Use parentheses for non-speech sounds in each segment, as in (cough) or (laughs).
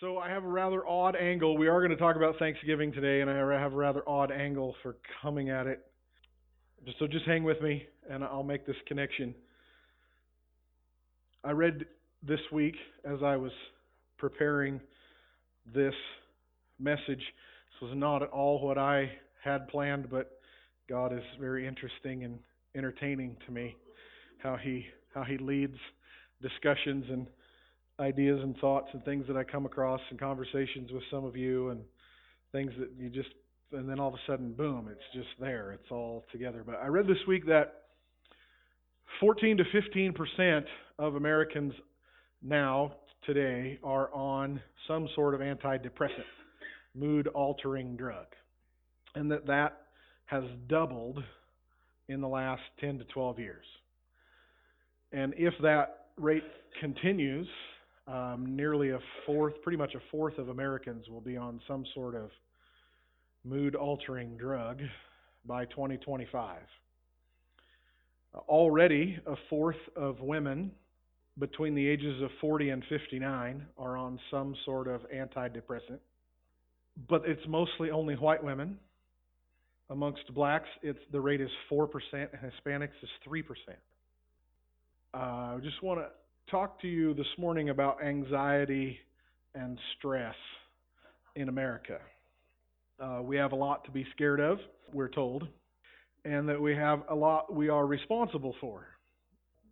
So I have a rather odd angle. We are going to talk about Thanksgiving today, and I have a rather odd angle for coming at it. So just hang with me, and I'll make this connection. I read this week as I was preparing this message. This was not at all what I had planned, but God is very interesting and entertaining to me. How he how he leads discussions and ideas and thoughts and things that I come across and conversations with some of you and things that you just and then all of a sudden boom it's just there. It's all together. But I read this week that 14 to 15 percent of Americans now today are on some sort of antidepressant mood altering drug. And that that has doubled in the last 10 to 12 years. And if that rate continues um, nearly a fourth, pretty much a fourth of Americans will be on some sort of mood altering drug by 2025. Already, a fourth of women between the ages of 40 and 59 are on some sort of antidepressant. But it's mostly only white women. Amongst blacks, it's the rate is 4%, and Hispanics is 3%. Uh, I just want to talk to you this morning about anxiety and stress in America. Uh, we have a lot to be scared of, we're told, and that we have a lot we are responsible for.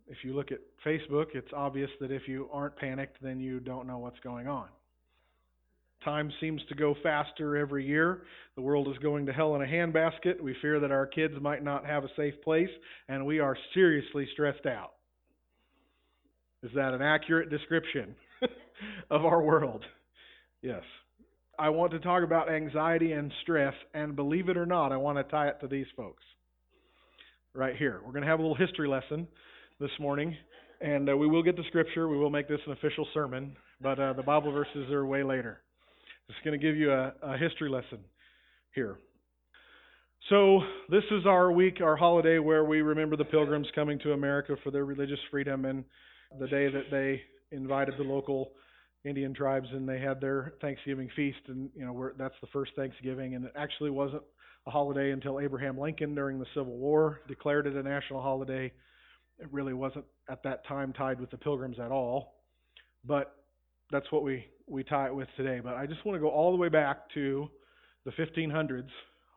If you look at Facebook, it's obvious that if you aren't panicked, then you don't know what's going on. Time seems to go faster every year. The world is going to hell in a handbasket. We fear that our kids might not have a safe place, and we are seriously stressed out. Is that an accurate description (laughs) of our world? Yes. I want to talk about anxiety and stress, and believe it or not, I want to tie it to these folks right here. We're going to have a little history lesson this morning, and uh, we will get to scripture. We will make this an official sermon, but uh, the Bible verses are way later. Just going to give you a, a history lesson here. So, this is our week, our holiday, where we remember the pilgrims coming to America for their religious freedom and the day that they invited the local Indian tribes and they had their Thanksgiving feast, and you know that's the first Thanksgiving, and it actually wasn't a holiday until Abraham Lincoln during the Civil War declared it a national holiday. It really wasn't at that time tied with the Pilgrims at all, but that's what we we tie it with today. But I just want to go all the way back to the 1500s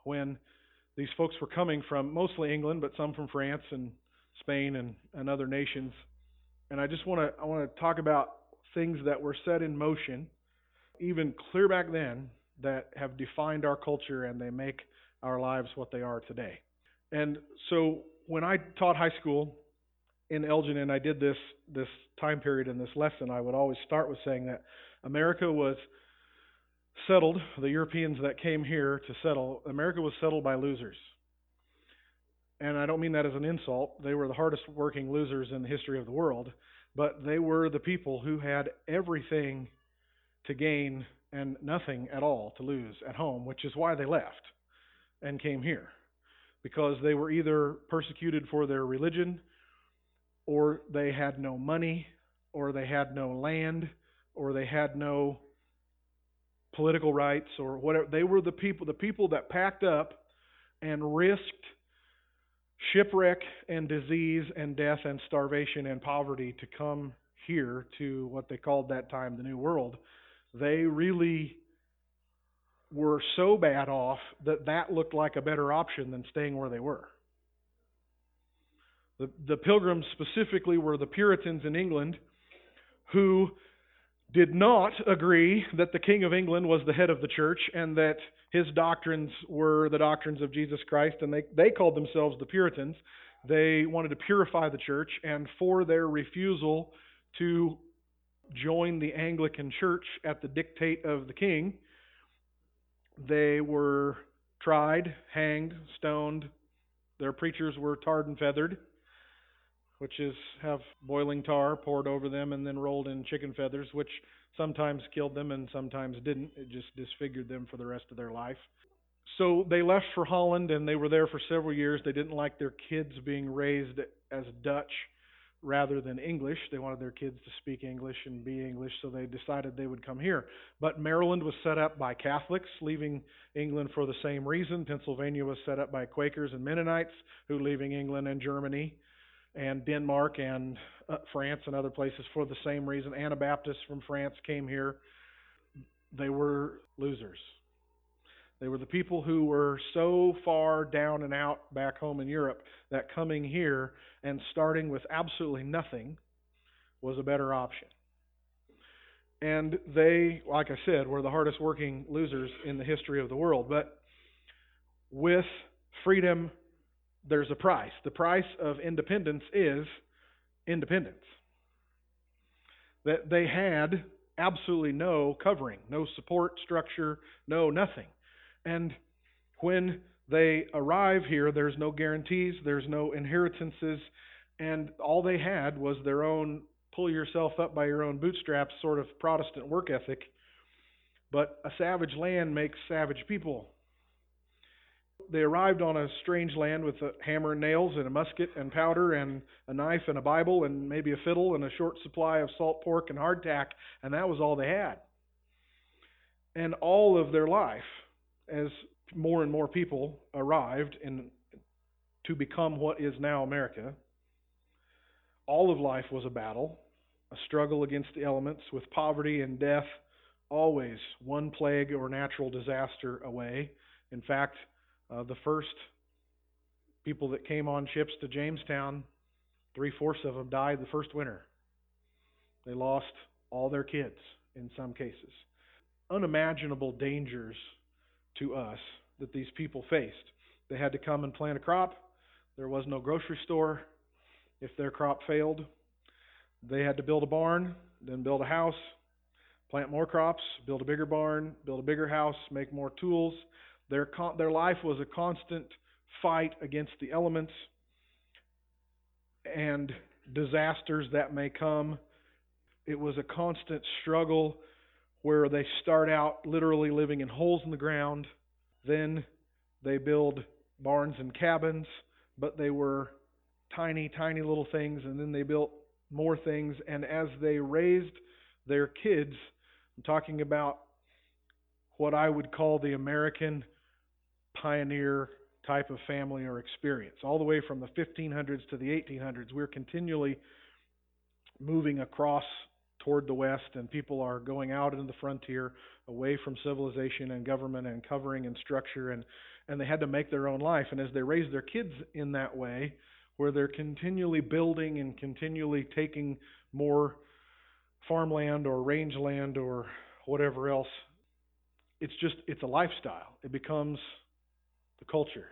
when these folks were coming from mostly England, but some from France and Spain and, and other nations and I just want to I want to talk about things that were set in motion, even clear back then, that have defined our culture and they make our lives what they are today. And so when I taught high school in Elgin and I did this this time period in this lesson, I would always start with saying that America was settled, the Europeans that came here to settle, America was settled by losers. And I don't mean that as an insult. They were the hardest working losers in the history of the world, but they were the people who had everything to gain and nothing at all to lose at home, which is why they left and came here. Because they were either persecuted for their religion, or they had no money, or they had no land, or they had no political rights, or whatever. They were the people, the people that packed up and risked shipwreck and disease and death and starvation and poverty to come here to what they called that time the New World, they really were so bad off that that looked like a better option than staying where they were. The, the pilgrims specifically were the Puritans in England who did not agree that the King of England was the head of the church and that his doctrines were the doctrines of Jesus Christ, and they, they called themselves the Puritans. They wanted to purify the church, and for their refusal to join the Anglican church at the dictate of the king, they were tried, hanged, stoned. Their preachers were tarred and feathered which is have boiling tar poured over them and then rolled in chicken feathers, which sometimes killed them and sometimes didn't. It just disfigured them for the rest of their life. So they left for Holland and they were there for several years. They didn't like their kids being raised as Dutch rather than English. They wanted their kids to speak English and be English, so they decided they would come here. But Maryland was set up by Catholics, leaving England for the same reason. Pennsylvania was set up by Quakers and Mennonites, who leaving England and Germany and Denmark and uh, France and other places for the same reason. Anabaptists from France came here. They were losers. They were the people who were so far down and out back home in Europe that coming here and starting with absolutely nothing was a better option. And they, like I said, were the hardest working losers in the history of the world. But with freedom, there's a price. The price of independence is independence. That they had absolutely no covering, no support structure, no nothing. And when they arrive here, there's no guarantees, there's no inheritances, and all they had was their own pull yourself up by your own bootstraps sort of Protestant work ethic. But a savage land makes savage people. They arrived on a strange land with a hammer and nails and a musket and powder and a knife and a Bible and maybe a fiddle and a short supply of salt pork and hardtack, and that was all they had. And all of their life, as more and more people arrived in to become what is now America, all of life was a battle, a struggle against the elements, with poverty and death always one plague or natural disaster away. In fact, uh, the first people that came on ships to Jamestown, three fourths of them died the first winter. They lost all their kids in some cases. Unimaginable dangers to us that these people faced. They had to come and plant a crop. There was no grocery store. If their crop failed, they had to build a barn, then build a house, plant more crops, build a bigger barn, build a bigger house, make more tools. Their con- their life was a constant fight against the elements and disasters that may come. It was a constant struggle where they start out literally living in holes in the ground, then they build barns and cabins, but they were tiny, tiny little things, and then they built more things. And as they raised their kids, I'm talking about what I would call the American pioneer type of family or experience. All the way from the 1500s to the 1800s, we're continually moving across toward the west, and people are going out into the frontier, away from civilization and government and covering and structure, and and they had to make their own life. And as they raise their kids in that way, where they're continually building and continually taking more farmland or rangeland or whatever else, it's just it's a lifestyle. It becomes the culture.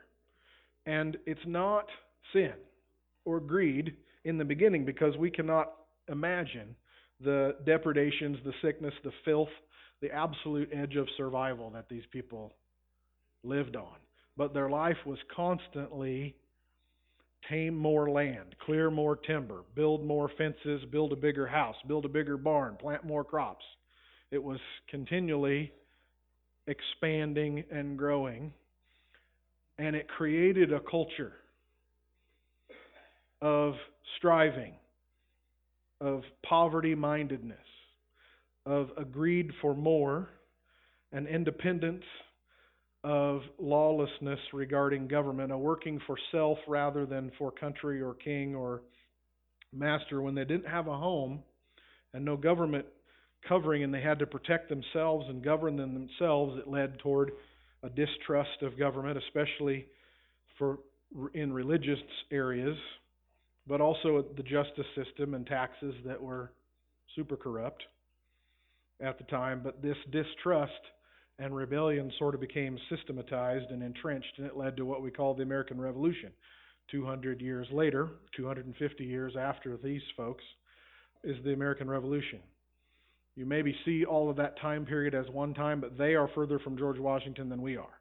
And it's not sin or greed in the beginning because we cannot imagine the depredations, the sickness, the filth, the absolute edge of survival that these people lived on. But their life was constantly tame more land, clear more timber, build more fences, build a bigger house, build a bigger barn, plant more crops. It was continually expanding and growing. And it created a culture of striving, of poverty mindedness, of a greed for more, and independence of lawlessness regarding government, a working for self rather than for country or king or master. When they didn't have a home and no government covering and they had to protect themselves and govern them themselves, it led toward a distrust of government, especially for in religious areas, but also the justice system and taxes that were super corrupt at the time. But this distrust and rebellion sort of became systematized and entrenched, and it led to what we call the American Revolution. 200 years later, 250 years after these folks, is the American Revolution. You maybe see all of that time period as one time, but they are further from George Washington than we are.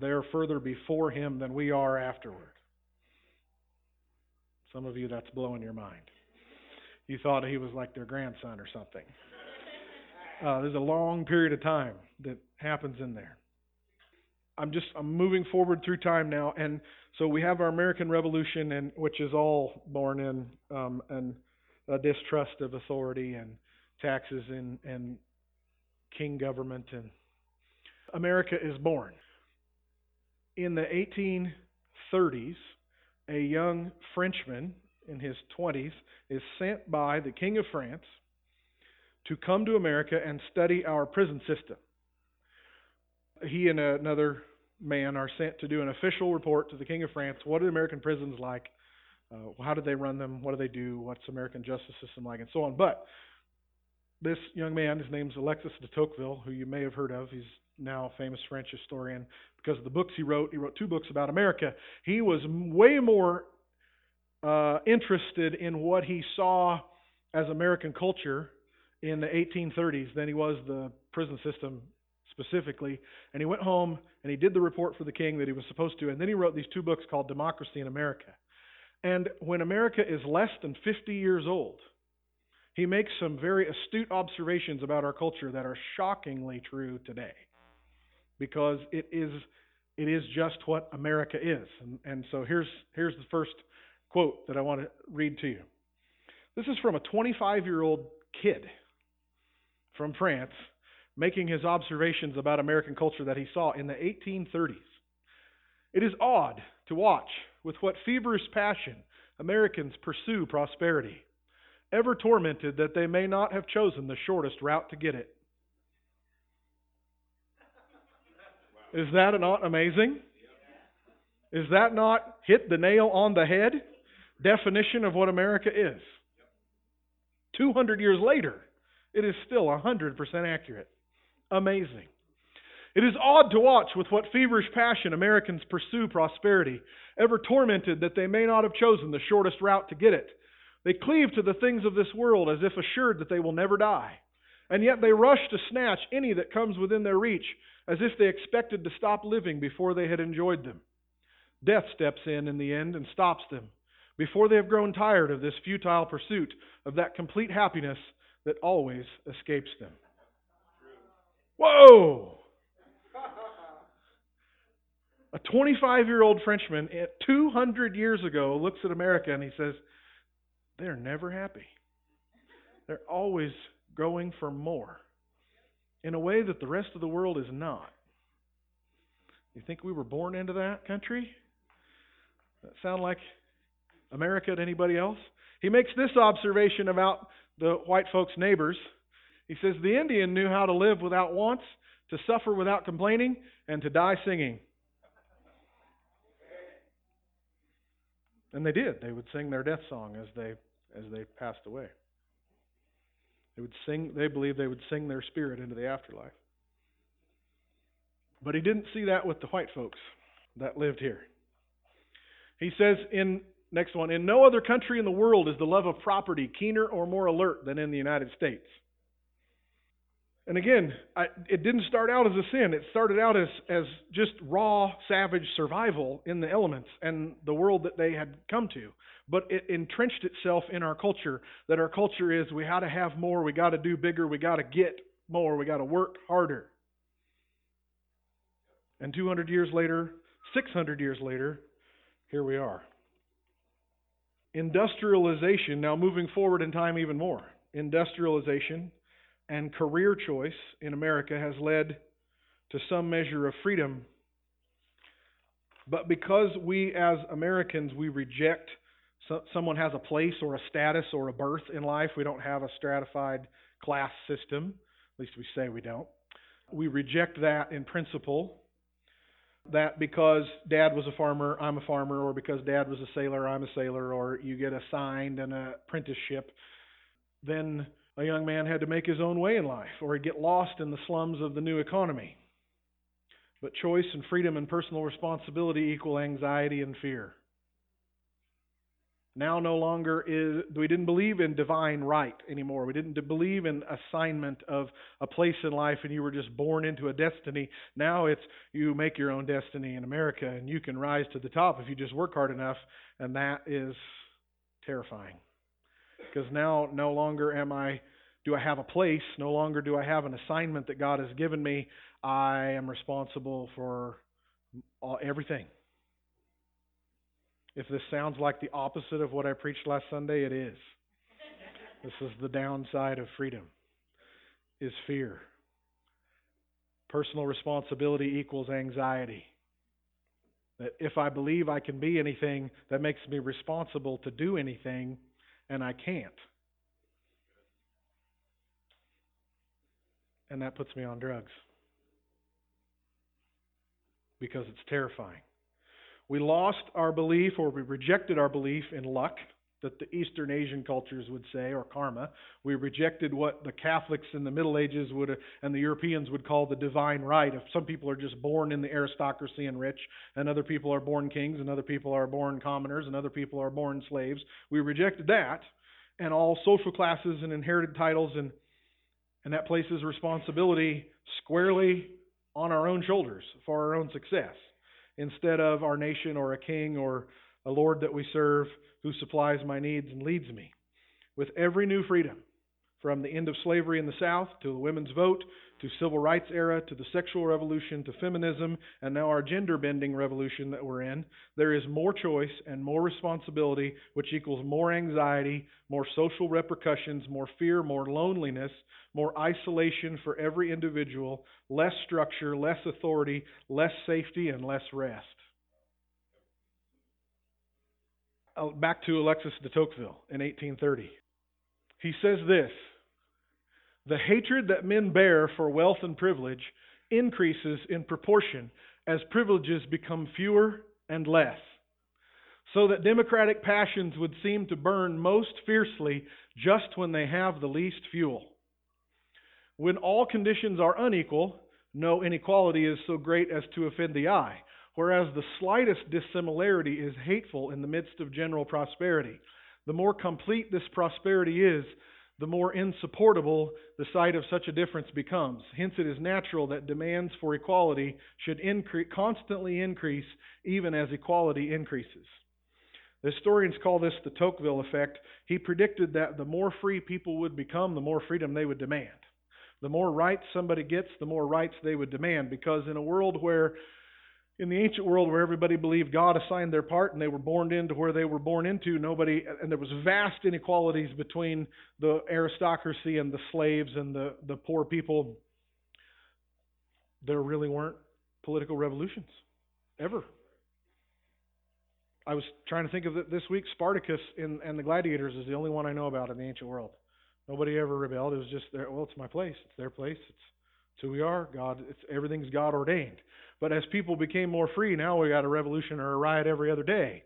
They are further before him than we are afterward. Some of you, that's blowing your mind. You thought he was like their grandson or something. Uh, there's a long period of time that happens in there. I'm just I'm moving forward through time now, and so we have our American Revolution, and which is all born in um, an a distrust of authority and taxes and and king government, and America is born in the 1830s. A young Frenchman in his 20s is sent by the King of France to come to America and study our prison system. He and another man are sent to do an official report to the King of France. What are American prisons like? Uh, how do they run them? What do they do? What's American justice system like? And so on. But this young man, his name's Alexis de Tocqueville, who you may have heard of. He's now a famous French historian because of the books he wrote. He wrote two books about America. He was way more uh, interested in what he saw as American culture in the 1830s than he was the prison system specifically. And he went home and he did the report for the king that he was supposed to. And then he wrote these two books called Democracy in America. And when America is less than 50 years old, he makes some very astute observations about our culture that are shockingly true today. Because it is it is just what America is. And, and so here's here's the first quote that I want to read to you. This is from a 25 year old kid from France making his observations about American culture that he saw in the 1830s. It is odd to watch with what feverish passion Americans pursue prosperity, ever tormented that they may not have chosen the shortest route to get it. Is that not amazing? Is that not hit the nail on the head? Definition of what America is. 200 years later, it is still 100% accurate. Amazing. It is odd to watch with what feverish passion Americans pursue prosperity, ever tormented that they may not have chosen the shortest route to get it. They cleave to the things of this world as if assured that they will never die. And yet they rush to snatch any that comes within their reach, as if they expected to stop living before they had enjoyed them. Death steps in in the end and stops them, before they have grown tired of this futile pursuit of that complete happiness that always escapes them. Whoa! A 25 year old Frenchman eh, 200 years ago looks at America and he says, They're never happy. They're always going for more in a way that the rest of the world is not. You think we were born into that country? That sound like America to anybody else? He makes this observation about the white folks' neighbors. He says, The Indian knew how to live without wants, to suffer without complaining, and to die singing. And they did. They would sing their death song as they as they passed away. They would sing they believed they would sing their spirit into the afterlife. But he didn't see that with the white folks that lived here. He says in next one, in no other country in the world is the love of property keener or more alert than in the United States. And again, I, it didn't start out as a sin. It started out as, as just raw, savage survival in the elements and the world that they had come to. But it entrenched itself in our culture that our culture is we got to have more, we got to do bigger, we got to get more, we got to work harder. And 200 years later, 600 years later, here we are. Industrialization, now moving forward in time even more. Industrialization and career choice in America has led to some measure of freedom. But because we as Americans, we reject so, someone has a place or a status or a birth in life, we don't have a stratified class system. At least we say we don't. We reject that in principle. That because dad was a farmer, I'm a farmer, or because dad was a sailor, I'm a sailor, or you get assigned an apprenticeship, then a young man had to make his own way in life, or he'd get lost in the slums of the new economy. But choice and freedom and personal responsibility equal anxiety and fear. Now, no longer is, we didn't believe in divine right anymore. We didn't believe in assignment of a place in life and you were just born into a destiny. Now it's you make your own destiny in America and you can rise to the top if you just work hard enough, and that is terrifying. Because now no longer am I do I have a place, no longer do I have an assignment that God has given me. I am responsible for All, everything. If this sounds like the opposite of what I preached last Sunday, it is. This is the downside of freedom is fear. Personal responsibility equals anxiety. That if I believe I can be anything, that makes me responsible to do anything, and I can't. And that puts me on drugs. Because it's terrifying. We lost our belief, or we rejected our belief in luck that the Eastern Asian cultures would say, or karma. We rejected what the Catholics in the Middle Ages would and the Europeans would call the divine right. If some people are just born in the aristocracy and rich, and other people are born kings, and other people are born commoners, and other people are born slaves, we rejected that, and all social classes and inherited titles, and and that places responsibility squarely on our own shoulders for our own success, instead of our nation or a king or a Lord that we serve who supplies my needs and leads me. With every new freedom, from the end of slavery in the South to the women's vote to civil rights era to the sexual revolution to feminism and now our gender bending revolution that we're in, there is more choice and more responsibility, which equals more anxiety, more social repercussions, more fear, more loneliness, more isolation for every individual, less structure, less authority, less safety, and less rest. Uh, back to Alexis de Tocqueville in 1830. He says this The hatred that men bear for wealth and privilege increases in proportion as privileges become fewer and less, so that democratic passions would seem to burn most fiercely just when they have the least fuel. When all conditions are unequal, no inequality is so great as to offend the eye whereas the slightest dissimilarity is hateful in the midst of general prosperity. The more complete this prosperity is, the more insupportable the sight of such a difference becomes. Hence, it is natural that demands for equality should incre- constantly increase even as equality increases. Historians call this the Tocqueville effect. He predicted that the more free people would become, the more freedom they would demand. The more rights somebody gets, the more rights they would demand. Because in a world where in the ancient world where everybody believed God assigned their part and they were born into where they were born into, nobody, and there was vast inequalities between the aristocracy and the slaves and the, the poor people. There really weren't political revolutions, ever. I was trying to think of it this week. Spartacus in, and the gladiators is the only one I know about in the ancient world. Nobody ever rebelled. It was just there. Well, it's my place. It's their place. It's, it's who we are. God. It's everything's God ordained. But as people became more free, now we got a revolution or a riot every other day.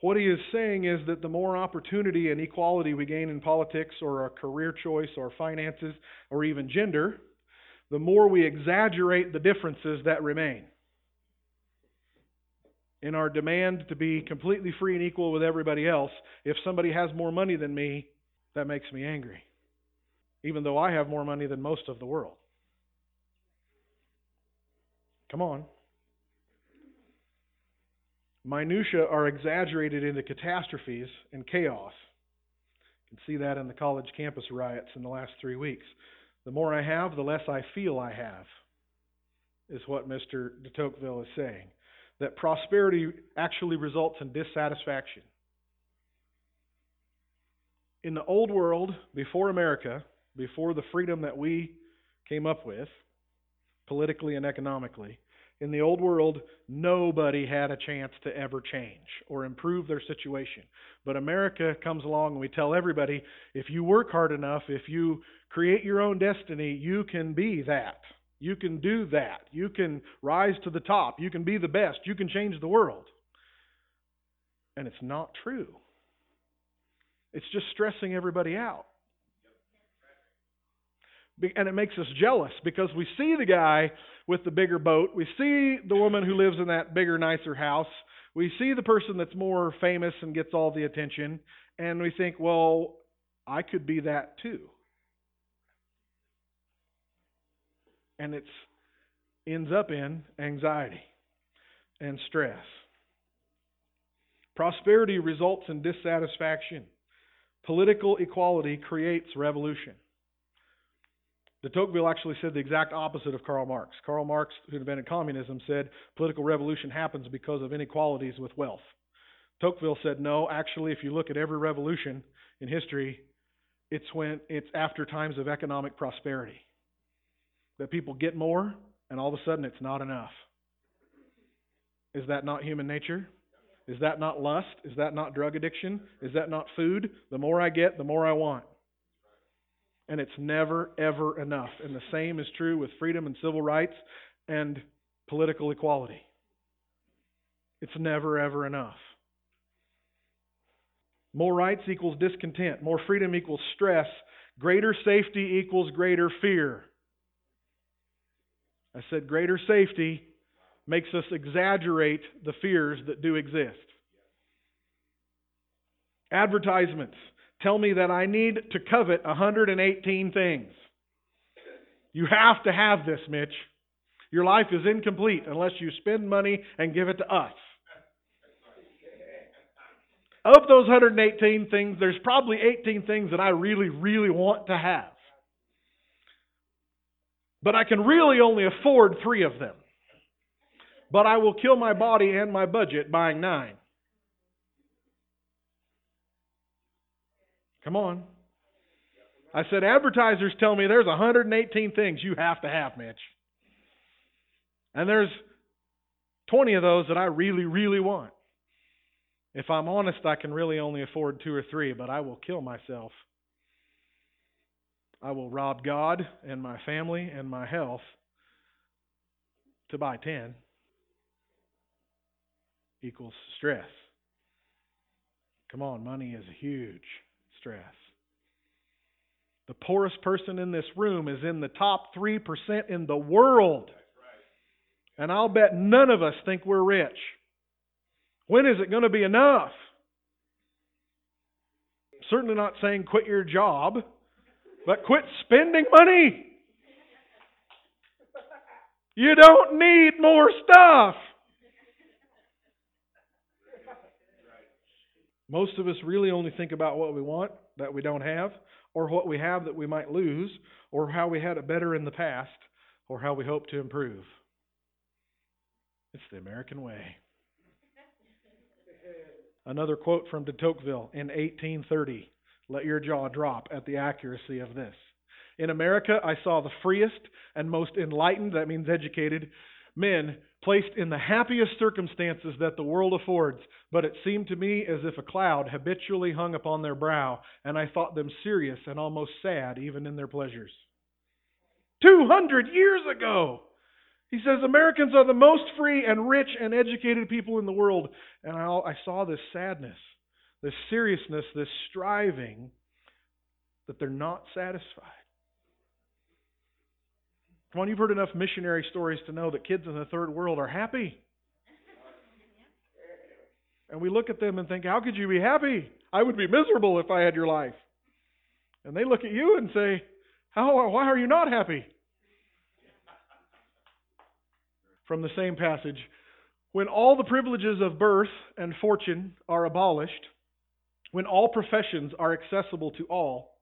What he is saying is that the more opportunity and equality we gain in politics or our career choice or finances or even gender, the more we exaggerate the differences that remain. In our demand to be completely free and equal with everybody else, if somebody has more money than me, that makes me angry. Even though I have more money than most of the world. Come on. Minutia are exaggerated into catastrophes and chaos. You can see that in the college campus riots in the last three weeks. The more I have, the less I feel I have, is what Mr. de Tocqueville is saying. That prosperity actually results in dissatisfaction. In the old world, before America, before the freedom that we came up with, politically and economically. In the old world, nobody had a chance to ever change or improve their situation. But America comes along and we tell everybody if you work hard enough, if you create your own destiny, you can be that. You can do that. You can rise to the top. You can be the best. You can change the world. And it's not true. It's just stressing everybody out and it makes us jealous because we see the guy with the bigger boat, we see the woman who lives in that bigger, nicer house, we see the person that's more famous and gets all the attention, and we think, well, I could be that too. And it ends up in anxiety and stress. Prosperity results in dissatisfaction. Political equality creates revolution. De Tocqueville actually said the exact opposite of Karl Marx. Karl Marx, who invented communism, said political revolution happens because of inequalities with wealth. Tocqueville said no, actually if you look at every revolution in history, it's when it's after times of economic prosperity. That people get more and all of a sudden it's not enough. Is that not human nature? Is that not lust? Is that not drug addiction? Is that not food? The more I get, the more I want. And it's never, ever enough. And the same is true with freedom and civil rights and political equality. It's never, ever enough. More rights equals discontent. More freedom equals stress. Greater safety equals greater fear. I said greater safety makes us exaggerate the fears that do exist. Advertisements tell me that I need to covet 118 things. You have to have this, Mitch. Your life is incomplete unless you spend money and give it to us. Of those 118 things, there's probably 18 things that I really, really want to have. But I can really only afford three of them. But I will kill my body and my budget buying nine. Come on. I said, advertisers tell me there's 118 things you have to have, Mitch. And there's 20 of those that I really, really want. If I'm honest, I can really only afford two or three, but I will kill myself. I will rob God and my family and my health to buy 10 equals stress. Come on, money is huge stress. The poorest person in this room is in the top 3% in the world. And I'll bet none of us think we're rich. When is it going to be enough? Certainly not saying quit your job, but quit spending money. You don't need more stuff. Most of us really only think about what we want that we don't have, or what we have that we might lose, or how we had it better in the past, or how we hope to improve. It's the American way. Another quote from de Tocqueville in 1830. Let your jaw drop at the accuracy of this. In America, I saw the freest and most enlightened, that means educated, men placed in the happiest circumstances that the world affords, but it seemed to me as if a cloud habitually hung upon their brow, and I thought them serious and almost sad even in their pleasures. Two hundred years ago! He says Americans are the most free and rich and educated people in the world. And I, I saw this sadness, this seriousness, this striving that they're not satisfied. Come on, you've heard enough missionary stories to know that kids in the third world are happy. And we look at them and think, How could you be happy? I would be miserable if I had your life. And they look at you and say, How, Why are you not happy? from the same passage. When all the privileges of birth and fortune are abolished, when all professions are accessible to all,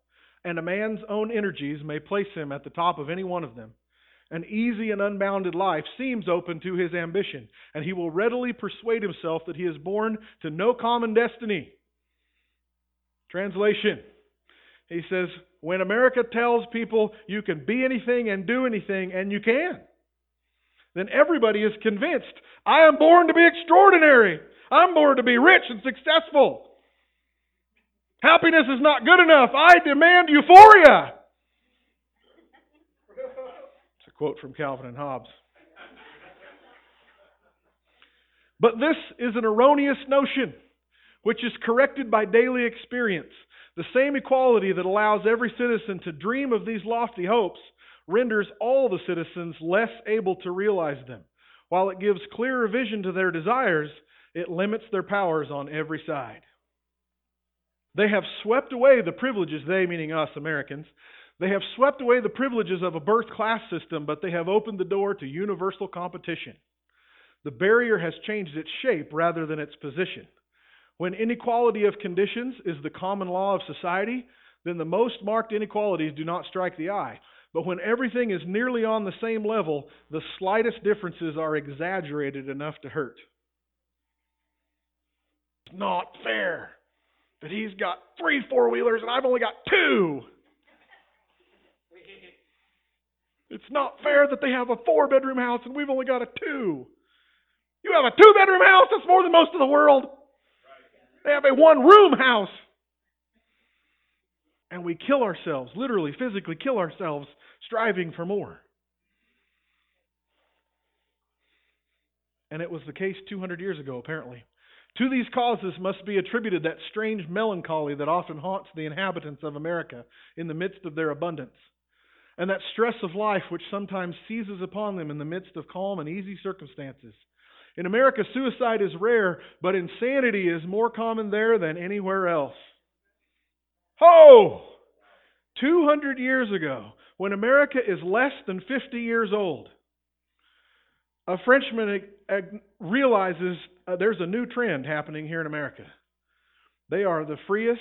and a man's own energies may place him at the top of any one of them, an easy and unbounded life seems open to his ambition, and he will readily persuade himself that he is born to no common destiny. Translation He says, When America tells people you can be anything and do anything, and you can then everybody is convinced I am born to be extraordinary. I'm born to be rich and successful. Happiness is not good enough. I demand euphoria. Quote from Calvin and Hobbes. But this is an erroneous notion, which is corrected by daily experience. The same equality that allows every citizen to dream of these lofty hopes renders all the citizens less able to realize them. While it gives clearer vision to their desires, it limits their powers on every side. They have swept away the privileges, they meaning us Americans, they have swept away the privileges of a birth class system, but they have opened the door to universal competition. The barrier has changed its shape rather than its position. When inequality of conditions is the common law of society, then the most marked inequalities do not strike the eye. But when everything is nearly on the same level, the slightest differences are exaggerated enough to hurt. It's not fair that he's got three four wheelers and I've only got two. It's not fair that they have a four bedroom house and we've only got a two. You have a two bedroom house, that's more than most of the world. They have a one room house. And we kill ourselves, literally, physically kill ourselves, striving for more. And it was the case 200 years ago, apparently. To these causes must be attributed that strange melancholy that often haunts the inhabitants of America in the midst of their abundance, and that stress of life which sometimes seizes upon them in the midst of calm and easy circumstances. In America, suicide is rare, but insanity is more common there than anywhere else. Ho! 200 years ago, when America is less than 50 years old, a Frenchman realizes uh, there's a new trend happening here in America. They are the freest,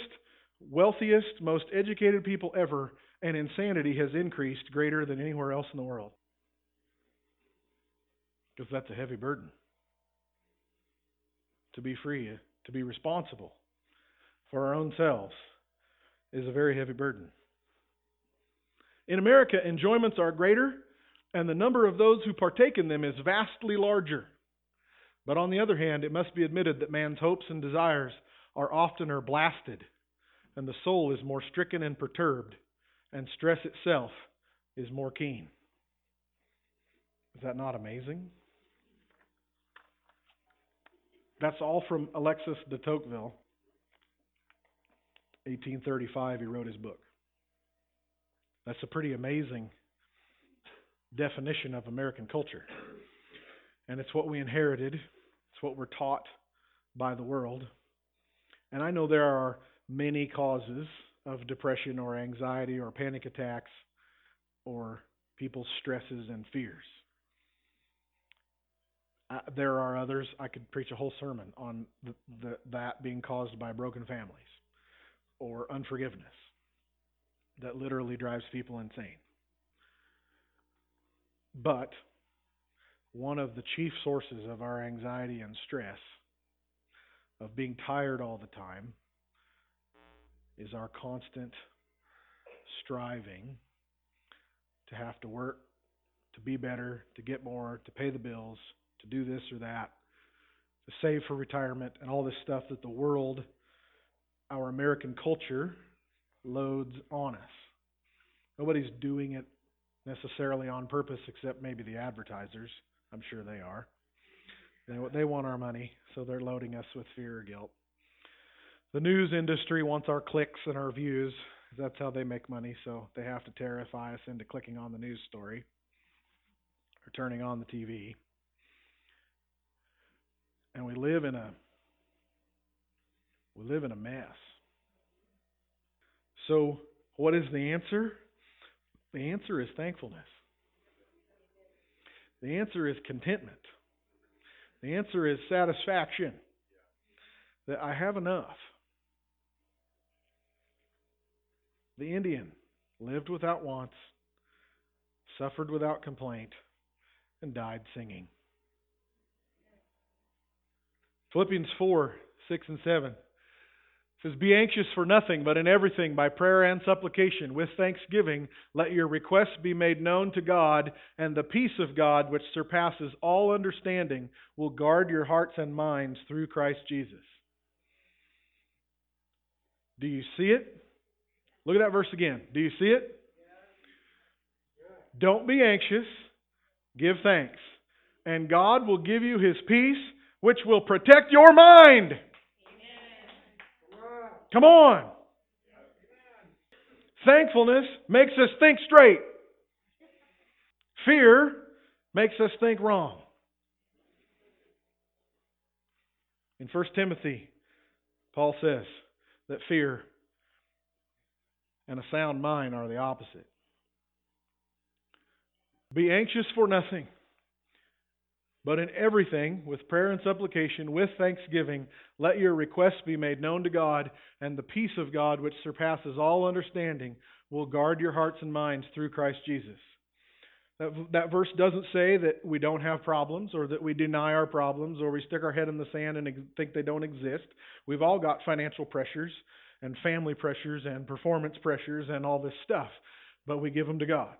wealthiest, most educated people ever, and insanity has increased greater than anywhere else in the world. Because that's a heavy burden. To be free, to be responsible for our own selves, is a very heavy burden. In America, enjoyments are greater, and the number of those who partake in them is vastly larger. But on the other hand, it must be admitted that man's hopes and desires are oftener blasted, and the soul is more stricken and perturbed, and stress itself is more keen. Is that not amazing? That's all from Alexis de Tocqueville. 1835, he wrote his book. That's a pretty amazing definition of American culture. And it's what we inherited, it's what we're taught by the world. And I know there are many causes of depression or anxiety or panic attacks or people's stresses and fears. Uh, there are others. I could preach a whole sermon on the, the, that being caused by broken families or unforgiveness that literally drives people insane. But one of the chief sources of our anxiety and stress, of being tired all the time, is our constant striving to have to work, to be better, to get more, to pay the bills, to do this or that, to save for retirement, and all this stuff that the world, our American culture, loads on us. Nobody's doing it necessarily on purpose except maybe the advertisers. I'm sure they are. They, they want our money, so they're loading us with fear or guilt. The news industry wants our clicks and our views. That's how they make money, so they have to terrify us into clicking on the news story or turning on the TV. And we live in a we live in a mess. So, what is the answer? The answer is thankfulness. The answer is contentment. The answer is satisfaction. That I have enough. The Indian lived without wants, suffered without complaint, and died singing. Philippians 4 6 and 7 says, Be anxious for nothing, but in everything, by prayer and supplication, with thanksgiving, let your requests be made known to God, and the peace of God, which surpasses all understanding, will guard your hearts and minds through Christ Jesus. Do you see it? Look at that verse again. Do you see it? Don't be anxious, give thanks. And God will give you his peace, which will protect your mind. Come on. Thankfulness makes us think straight. Fear makes us think wrong. In 1 Timothy, Paul says that fear and a sound mind are the opposite. Be anxious for nothing. But in everything, with prayer and supplication, with thanksgiving, let your requests be made known to God, and the peace of God, which surpasses all understanding, will guard your hearts and minds through Christ Jesus. That, that verse doesn't say that we don't have problems or that we deny our problems or we stick our head in the sand and think they don't exist. We've all got financial pressures and family pressures and performance pressures and all this stuff, but we give them to God.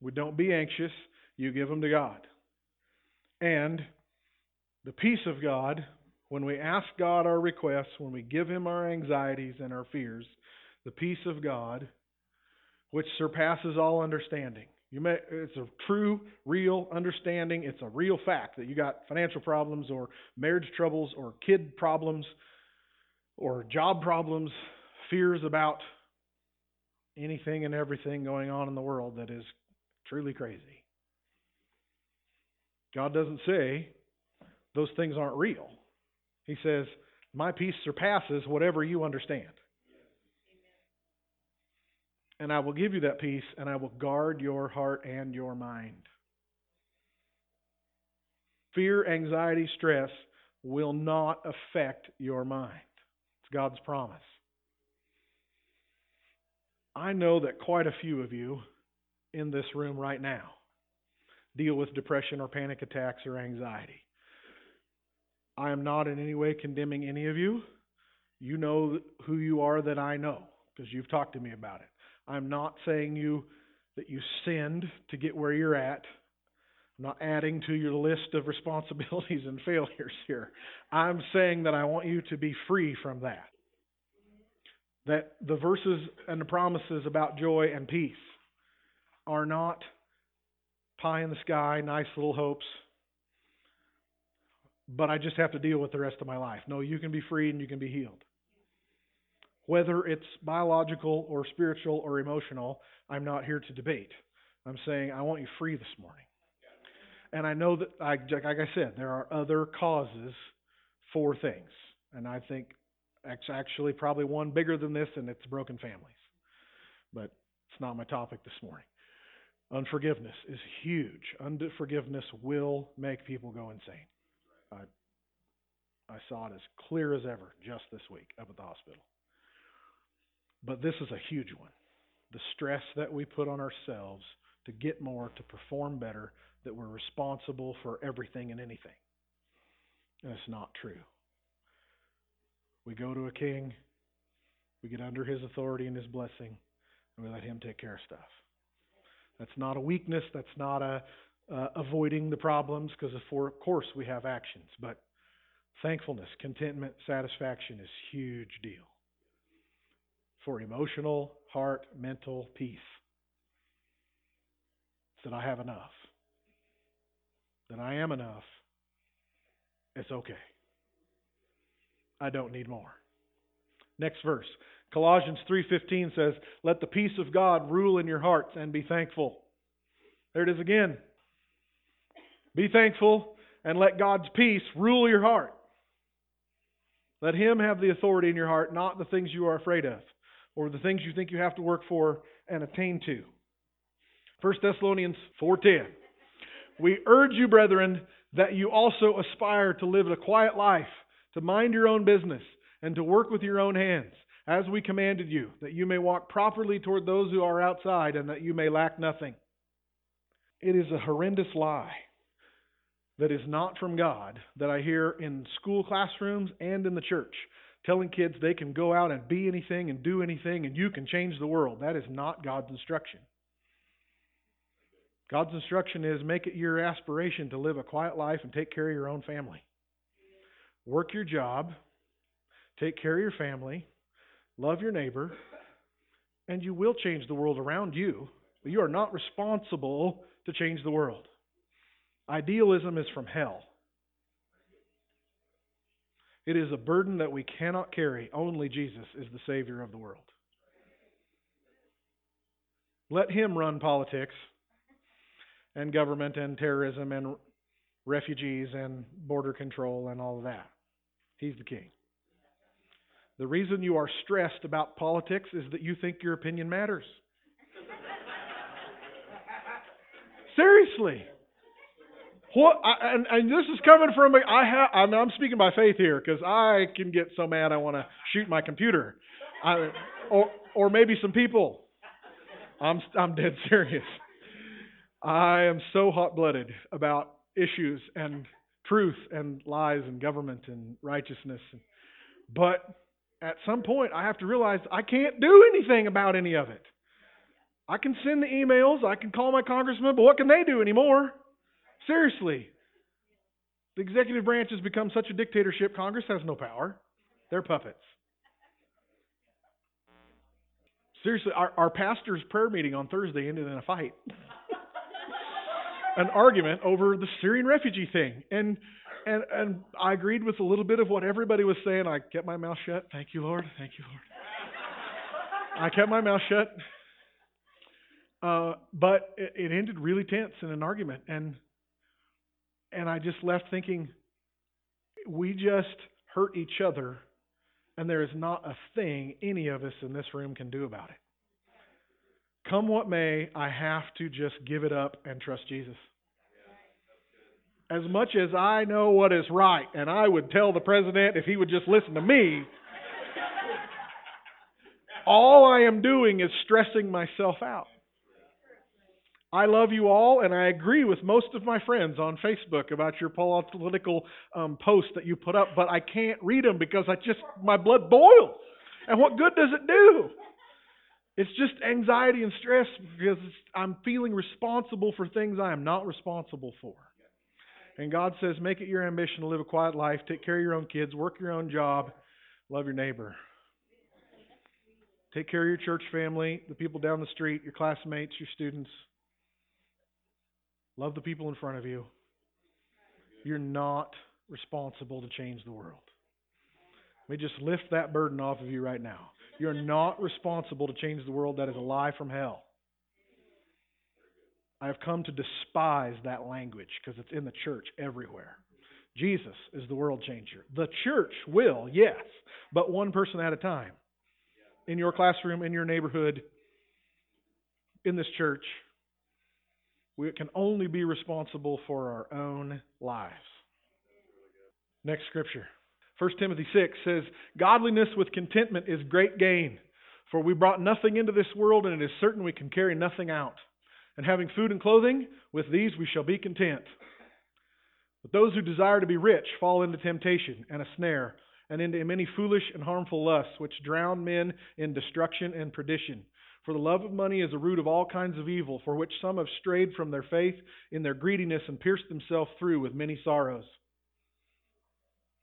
We don't be anxious, you give them to God. And the peace of God, when we ask God our requests, when we give Him our anxieties and our fears, the peace of God, which surpasses all understanding. You may, it's a true, real understanding. It's a real fact that you got financial problems or marriage troubles or kid problems or job problems, fears about anything and everything going on in the world that is truly crazy. God doesn't say those things aren't real. He says, My peace surpasses whatever you understand. And I will give you that peace, and I will guard your heart and your mind. Fear, anxiety, stress will not affect your mind. God's promise. I know that quite a few of you in this room right now deal with depression or panic attacks or anxiety. I am not in any way condemning any of you. You know who you are that I know because you've talked to me about it. I'm not saying you that you sinned to get where you're at. I'm not adding to your list of responsibilities (laughs) and failures here. I'm saying that I want you to be free from that. That the verses and the promises about joy and peace are not pie in the sky, nice little hopes, but I just have to deal with the rest of my life. No, you can be free and you can be healed. Whether it's biological or spiritual or emotional, I'm not here to debate. I'm saying I want you free this morning. And I know that, like I said, there are other causes for things. And I think it's actually probably one bigger than this, and it's broken families. But it's not my topic this morning. Unforgiveness is huge. Unforgiveness will make people go insane. I, I saw it as clear as ever just this week up at the hospital. But this is a huge one. The stress that we put on ourselves to get more, to perform better, that we're responsible for everything and anything. And it's not true. We go to a king, we get under his authority and his blessing, and we let him take care of stuff. That's not a weakness, that's not a uh, avoiding the problems, because of course we have actions, but thankfulness, contentment, satisfaction is huge deal for emotional, heart, mental peace. It's that I have enough. That I am enough. It's okay. I don't need more. Next verse. Colossians 3:15 says, "Let the peace of God rule in your hearts and be thankful." There it is again. Be thankful and let God's peace rule your heart. Let him have the authority in your heart, not the things you are afraid of or the things you think you have to work for and attain to. 1 Thessalonians 4:10. We urge you, brethren, that you also aspire to live a quiet life, to mind your own business, and to work with your own hands, as we commanded you, that you may walk properly toward those who are outside and that you may lack nothing. It is a horrendous lie that is not from God that I hear in school classrooms and in the church telling kids they can go out and be anything and do anything and you can change the world. That is not God's instruction. God's instruction is make it your aspiration to live a quiet life and take care of your own family. Work your job, take care of your family, love your neighbor, and you will change the world around you. But you are not responsible to change the world. Idealism is from hell. It is a burden that we cannot carry. Only Jesus is the Savior of the world. Let Him run politics and government and terrorism and refugees and border control and all of that. He's the king. The reason you are stressed about politics is that you think your opinion matters. (laughs) Seriously. What? I, and, and this is coming from I have. I'm, I'm speaking by faith here because I can get so mad I want to shoot my computer, I, or or maybe some people. I'm I'm dead serious. I am so hot-blooded about issues and truth and lies and government and righteousness. But at some point, I have to realize I can't do anything about any of it. I can send the emails, I can call my congressman, but what can they do anymore? Seriously. The executive branch has become such a dictatorship, Congress has no power. They're puppets. Seriously, our, our pastor's prayer meeting on Thursday ended in a fight. An argument over the Syrian refugee thing. And and and I agreed with a little bit of what everybody was saying. I kept my mouth shut. Thank you, Lord. Thank you, Lord. I kept my mouth shut. Uh, but it, it ended really tense in an argument, and and I just left thinking, we just hurt each other, and there is not a thing any of us in this room can do about it. Come what may, I have to just give it up and trust Jesus. As much as I know what is right, and I would tell the president if he would just listen to me, all I am doing is stressing myself out. I love you all, and I agree with most of my friends on Facebook about your political um, posts that you put up, but I can't read them because I just my blood boils. And what good does it do? It's just anxiety and stress because I'm feeling responsible for things I am not responsible for. And God says, make it your ambition to live a quiet life, take care of your own kids, work your own job, love your neighbor. Take care of your church family, the people down the street, your classmates, your students. Love the people in front of you. You're not responsible to change the world. Let me just lift that burden off of you right now. You're not responsible to change the world. That is a lie from hell. I have come to despise that language because it's in the church everywhere. Jesus is the world changer. The church will, yes, but one person at a time. In your classroom, in your neighborhood, in this church, we can only be responsible for our own lives. Next scripture. 1 Timothy 6 says, Godliness with contentment is great gain, for we brought nothing into this world, and it is certain we can carry nothing out. And having food and clothing, with these we shall be content. But those who desire to be rich fall into temptation and a snare, and into many foolish and harmful lusts, which drown men in destruction and perdition. For the love of money is a root of all kinds of evil, for which some have strayed from their faith in their greediness and pierced themselves through with many sorrows.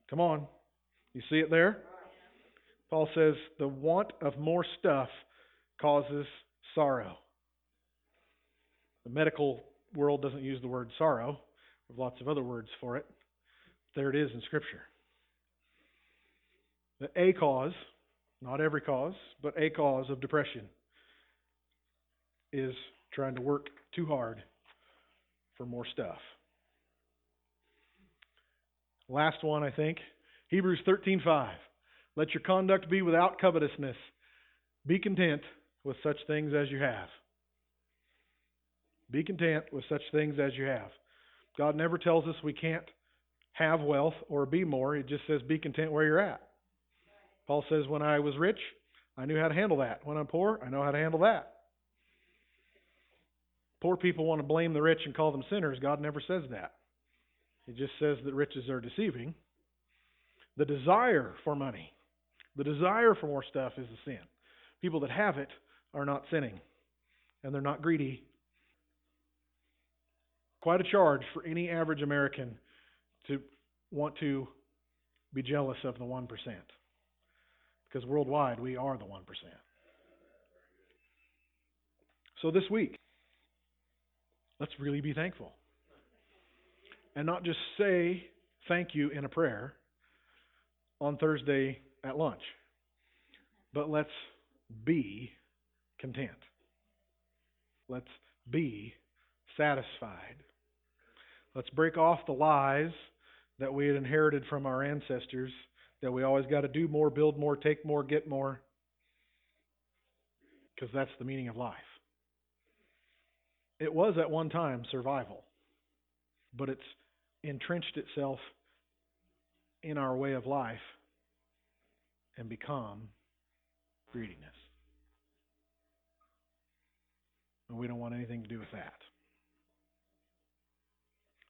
Come on. You see it there? Paul says, the want of more stuff causes sorrow. The medical world doesn't use the word sorrow. There's lots of other words for it. There it is in Scripture. The a cause, not every cause, but a cause of depression is trying to work too hard for more stuff. Last one, I think. Hebrews 13:5. Let your conduct be without covetousness. Be content with such things as you have. Be content with such things as you have. God never tells us we can't have wealth or be more. He just says be content where you're at. Paul says when I was rich, I knew how to handle that. When I'm poor, I know how to handle that. Poor people want to blame the rich and call them sinners. God never says that. He just says that riches are deceiving. The desire for money, the desire for more stuff is a sin. People that have it are not sinning, and they're not greedy. Quite a charge for any average American to want to be jealous of the 1%. Because worldwide, we are the 1%. So this week, Let's really be thankful. And not just say thank you in a prayer on Thursday at lunch, but let's be content. Let's be satisfied. Let's break off the lies that we had inherited from our ancestors that we always got to do more, build more, take more, get more, because that's the meaning of life. It was at one time survival, but it's entrenched itself in our way of life and become greediness. and we don't want anything to do with that.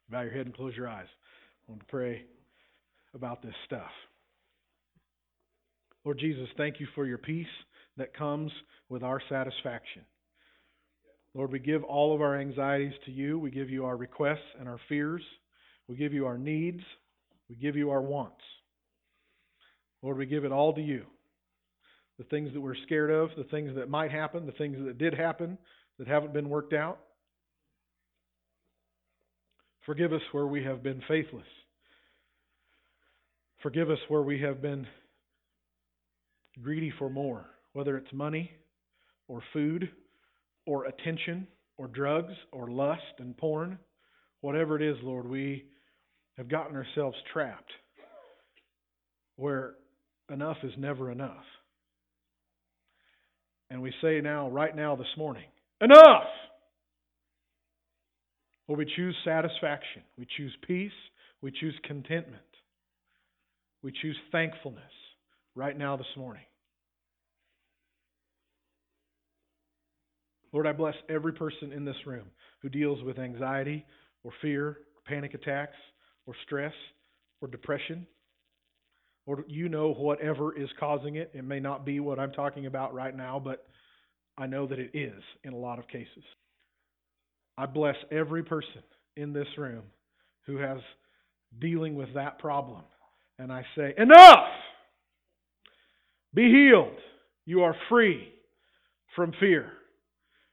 Bow your head and close your eyes. I want to pray about this stuff. Lord Jesus, thank you for your peace that comes with our satisfaction. Lord, we give all of our anxieties to you. We give you our requests and our fears. We give you our needs. We give you our wants. Lord, we give it all to you. The things that we're scared of, the things that might happen, the things that did happen that haven't been worked out. Forgive us where we have been faithless. Forgive us where we have been greedy for more, whether it's money or food or attention or drugs or lust and porn. Whatever it is, Lord, we have gotten ourselves trapped where enough is never enough. And we say now, right now, this morning, enough! Lord, we choose satisfaction. We choose peace. We choose contentment. We choose thankfulness right now this morning. Lord, I bless every person in this room who deals with anxiety or fear, panic attacks, or stress, or depression. or you know whatever is causing it. It may not be what I'm talking about right now, but I know that it is in a lot of cases. I bless every person in this room who has dealing with that problem. And I say, Enough! Be healed. You are free from fear.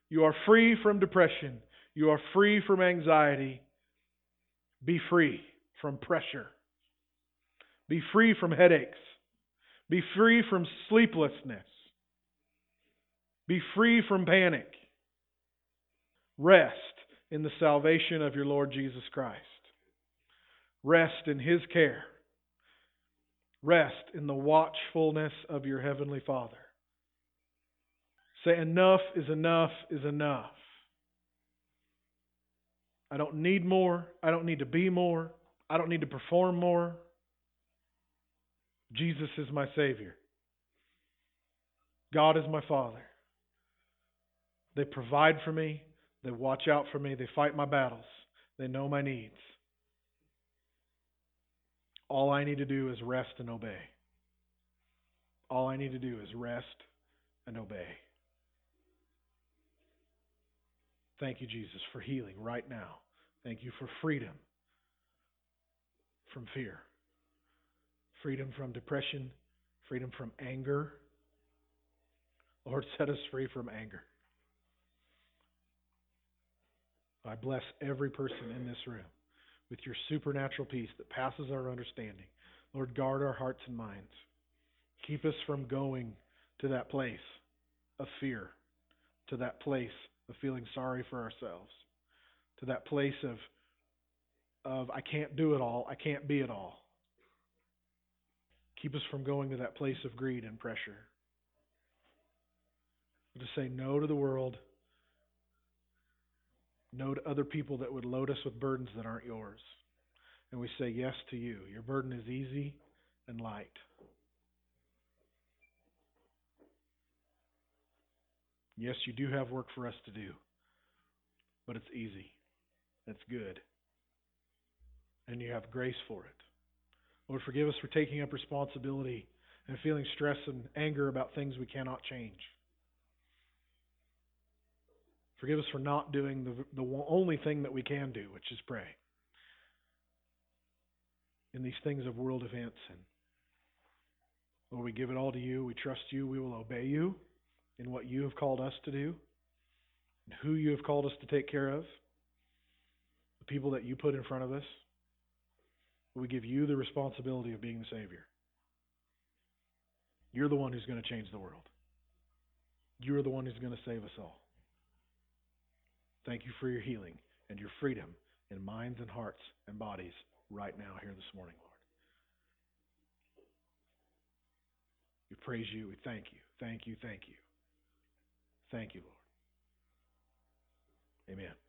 You are free from depression. You are free from anxiety. Be free from pressure. Be free from headaches. Be free from sleeplessness. Be free from panic. Rest in the salvation of your Lord Jesus Christ. Rest in His care. Rest in the watchfulness of your Heavenly Father. Say, enough is enough is enough. I don't need more. I don't need to be more. I don't need to perform more. Jesus is my Savior. God is my Father. They provide for me. They watch out for me. They fight my battles. They know my needs. All I need to do is rest and obey. All I need to do is rest and obey. Thank you, Jesus, for healing right now. Thank you for freedom from fear, freedom from depression, freedom from anger. Lord, (laughs) set us free from anger. I bless every person in this room with your supernatural peace that passes our understanding. Lord, guard our hearts and minds. Keep us from going to that place of fear, to that place of feeling sorry for ourselves, to that place of of I can't do it all, I can't be it all. Keep us from going to that place of greed and pressure. To say no to the world, no to other people that would load us with burdens that aren't yours. And we say yes to you. Your burden is easy and light. Yes, you do have work for us to do, but it's easy. It's good. And you have grace for it. Lord, forgive us for taking up responsibility and feeling stress and anger about things we cannot change. Forgive us for not doing the, the only thing that we can do, which is pray. In these things of world events. And Lord, we give it all to you. We trust you. We will obey you in what you have called us to do, and who you have called us to take care of, the people that you put in front of us. We give you the responsibility of being the Savior. You're the one who's going to change the world. You're the one who's going to save us all. Thank you for your healing and your freedom in minds and hearts and bodies right now here this morning, Lord. We praise you. We thank you. Thank you. Thank you. Thank you, Lord. Amen.